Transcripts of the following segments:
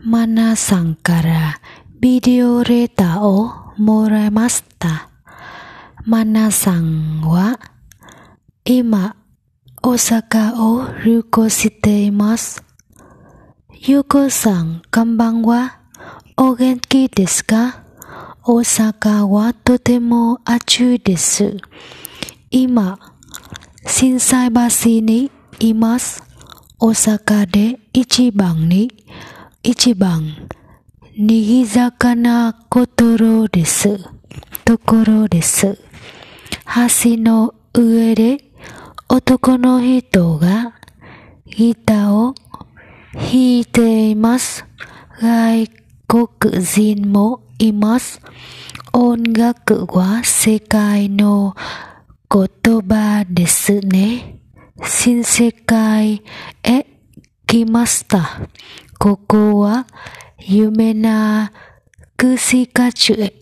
マナさんからビデオレターをもらいました。マナさんは今大阪を旅行しています。ゆうこさん、こんばんは。お元気ですか？大阪はとても暑いです。今、震災橋にいます。大阪で一番に、一番、にぎ坂なことろです。ところです。橋の上で男の人がギターを弾いています。外国人もいます。音楽は世界の言葉ですね。新世界へ来ました。ここは有名な串カツ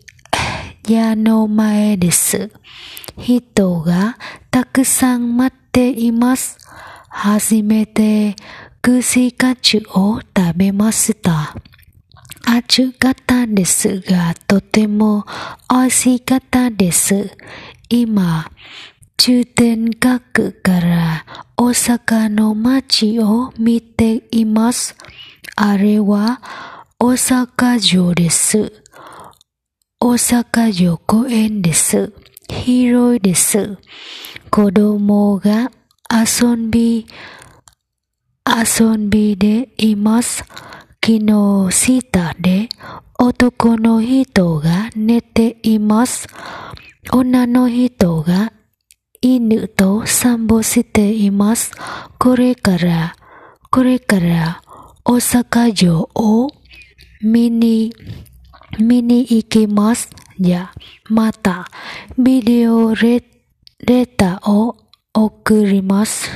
屋の前です。人がたくさん待っています。初めて串カツを食べました。暑かったんですが、とても美味しかったです。今、中天閣から大阪の街を見ています。あれは大阪城です。大阪城公園です。広いです。子供が遊び、遊びでいます。昨日下で男の人が寝ています。女の人が犬と散歩しています。これから、これから大阪城を見に、見に行きます。じゃ、またビデオレレターを送ります。